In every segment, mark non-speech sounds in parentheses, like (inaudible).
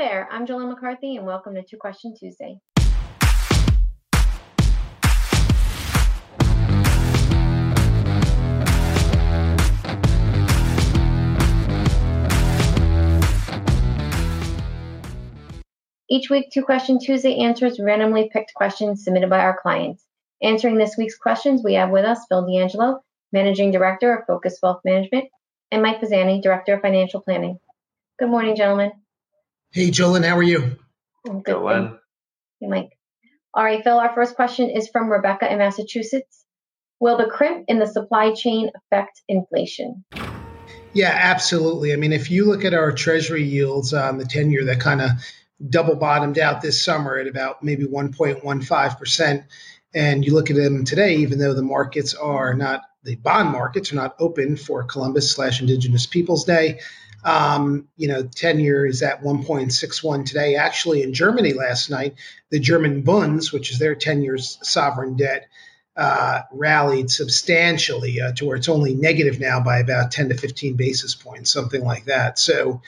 there, I'm Jolene McCarthy, and welcome to Two Question Tuesday. Each week, Two Question Tuesday answers randomly picked questions submitted by our clients. Answering this week's questions, we have with us Phil D'Angelo, Managing Director of Focus Wealth Management, and Mike Pisani, Director of Financial Planning. Good morning, gentlemen. Hey, Jolene, how are you? I'm good. Jolene. Hey, Mike. All right, Phil, our first question is from Rebecca in Massachusetts. Will the crimp in the supply chain affect inflation? Yeah, absolutely. I mean, if you look at our treasury yields on the 10 year that kind of double bottomed out this summer at about maybe 1.15%. And you look at them today, even though the markets are not, the bond markets are not open for Columbus slash Indigenous Peoples Day. Um, you know, 10 year is at 1.61 today. Actually, in Germany last night, the German Bunds, which is their 10 years sovereign debt, uh, rallied substantially uh, to where it's only negative now by about 10 to 15 basis points, something like that. So,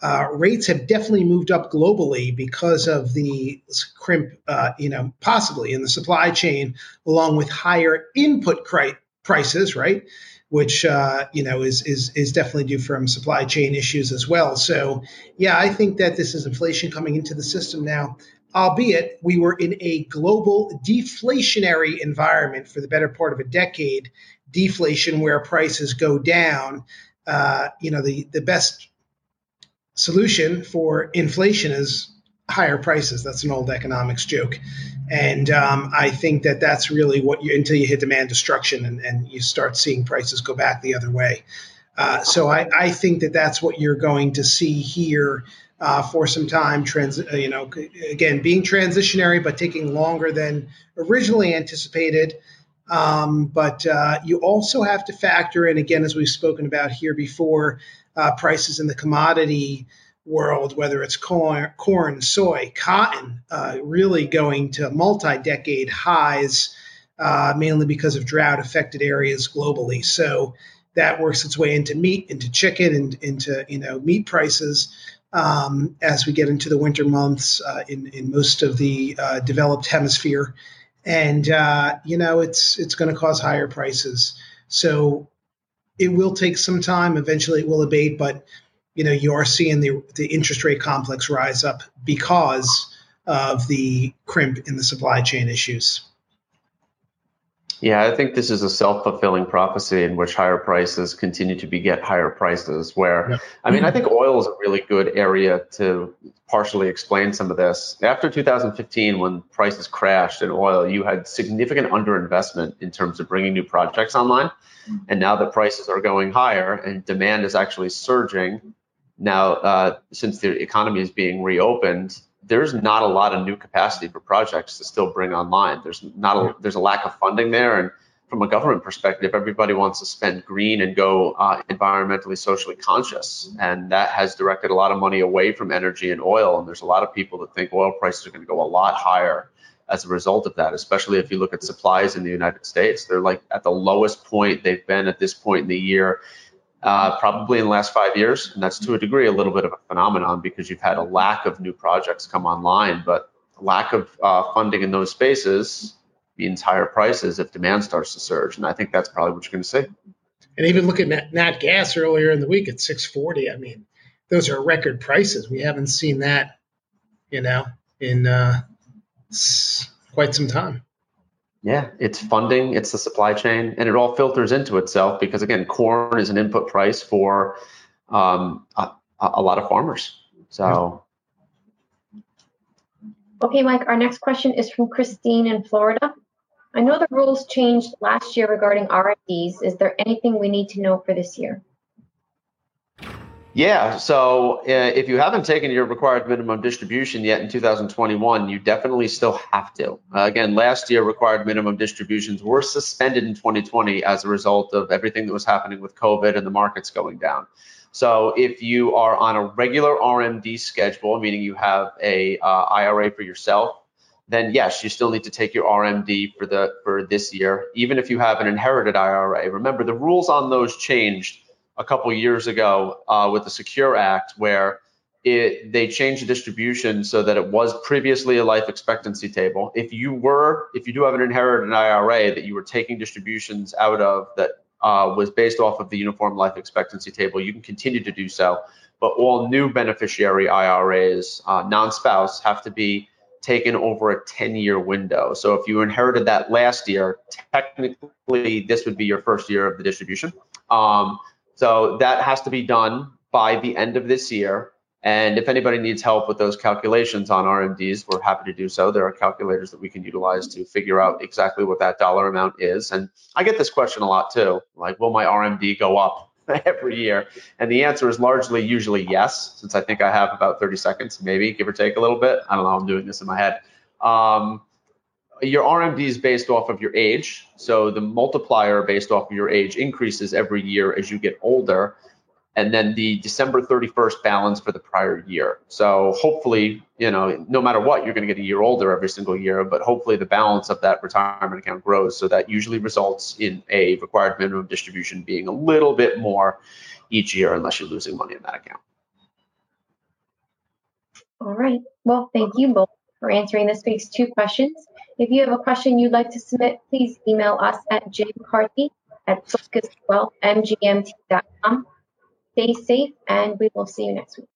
uh, rates have definitely moved up globally because of the crimp, uh, you know, possibly in the supply chain, along with higher input cri- prices, right? Which uh, you know is is is definitely due from supply chain issues as well. So yeah, I think that this is inflation coming into the system now. Albeit we were in a global deflationary environment for the better part of a decade, deflation where prices go down. Uh, you know the the best solution for inflation is higher prices. That's an old economics joke. And um, I think that that's really what you, until you hit demand destruction and, and you start seeing prices go back the other way. Uh, so I, I, think that that's what you're going to see here uh, for some time. Trans, uh, you know, again, being transitionary, but taking longer than originally anticipated. Um, but uh, you also have to factor in, again, as we've spoken about here before, uh, prices in the commodity world, whether it's corn, corn soy, cotton, uh, really going to multi decade highs, uh, mainly because of drought affected areas globally. So that works its way into meat, into chicken, and into you know meat prices um, as we get into the winter months uh, in in most of the uh, developed hemisphere, and uh, you know it's it's going to cause higher prices. So it will take some time. Eventually, it will abate, but you know you are seeing the the interest rate complex rise up because of the crimp in the supply chain issues. Yeah, I think this is a self-fulfilling prophecy in which higher prices continue to beget higher prices. Where, yep. I mean, I think oil is a really good area to partially explain some of this. After 2015, when prices crashed in oil, you had significant underinvestment in terms of bringing new projects online. Mm-hmm. And now that prices are going higher and demand is actually surging, now uh, since the economy is being reopened, there's not a lot of new capacity for projects to still bring online. There's not a, there's a lack of funding there, and from a government perspective, everybody wants to spend green and go uh, environmentally, socially conscious, and that has directed a lot of money away from energy and oil. And there's a lot of people that think oil prices are going to go a lot higher as a result of that, especially if you look at supplies in the United States. They're like at the lowest point they've been at this point in the year, uh, probably in the last five years. And that's to a degree a little bit of a phenomenon because you've had a lack of new projects come online, but lack of uh, funding in those spaces means higher prices if demand starts to surge. And I think that's probably what you're going to see. And even look at nat gas earlier in the week at 640. I mean, those are record prices. We haven't seen that, you know, in uh, quite some time. Yeah, it's funding, it's the supply chain, and it all filters into itself because again, corn is an input price for um, a, a, lot of farmers. So. Okay, Mike. Our next question is from Christine in Florida. I know the rules changed last year regarding RMDs. Is there anything we need to know for this year? Yeah. So uh, if you haven't taken your required minimum distribution yet in 2021, you definitely still have to. Uh, again, last year, required minimum distributions were suspended in 2020 as a result of everything that was happening with COVID and the markets going down. So if you are on a regular RMD schedule, meaning you have a uh, IRA for yourself, then yes, you still need to take your RMD for the for this year, even if you have an inherited IRA. Remember, the rules on those changed a couple years ago uh, with the Secure Act, where it, they changed the distribution so that it was previously a life expectancy table. If you were, if you do have an inherited IRA that you were taking distributions out of that uh, was based off of the uniform life expectancy table, you can continue to do so. But all new beneficiary IRAs, uh, non-spouse, have to be taken over a 10-year window. So if you inherited that last year, technically this would be your first year of the distribution. Um, so that has to be done by the end of this year. And if anybody needs help with those calculations on RMDs, we're happy to do so. There are calculators that we can utilize to figure out exactly what that dollar amount is. And I get this question a lot too, like, will my RMD go up (laughs) every year? And the answer is largely usually yes, since I think I have about 30 seconds, maybe give or take a little bit. I don't know, I'm doing this in my head. Um, your RMD is based off of your age. So the multiplier based off of your age increases every year as you get older and then the December 31st balance for the prior year. So hopefully, you know, no matter what, you're going to get a year older every single year, but hopefully the balance of that retirement account grows. So that usually results in a required minimum distribution being a little bit more each year, unless you're losing money in that account. All right. Well, thank you both for answering this week's two questions. If you have a question you'd like to submit, please email us at jmccarthy at focuswealthmgmt.com. Stay safe, and we will see you next week.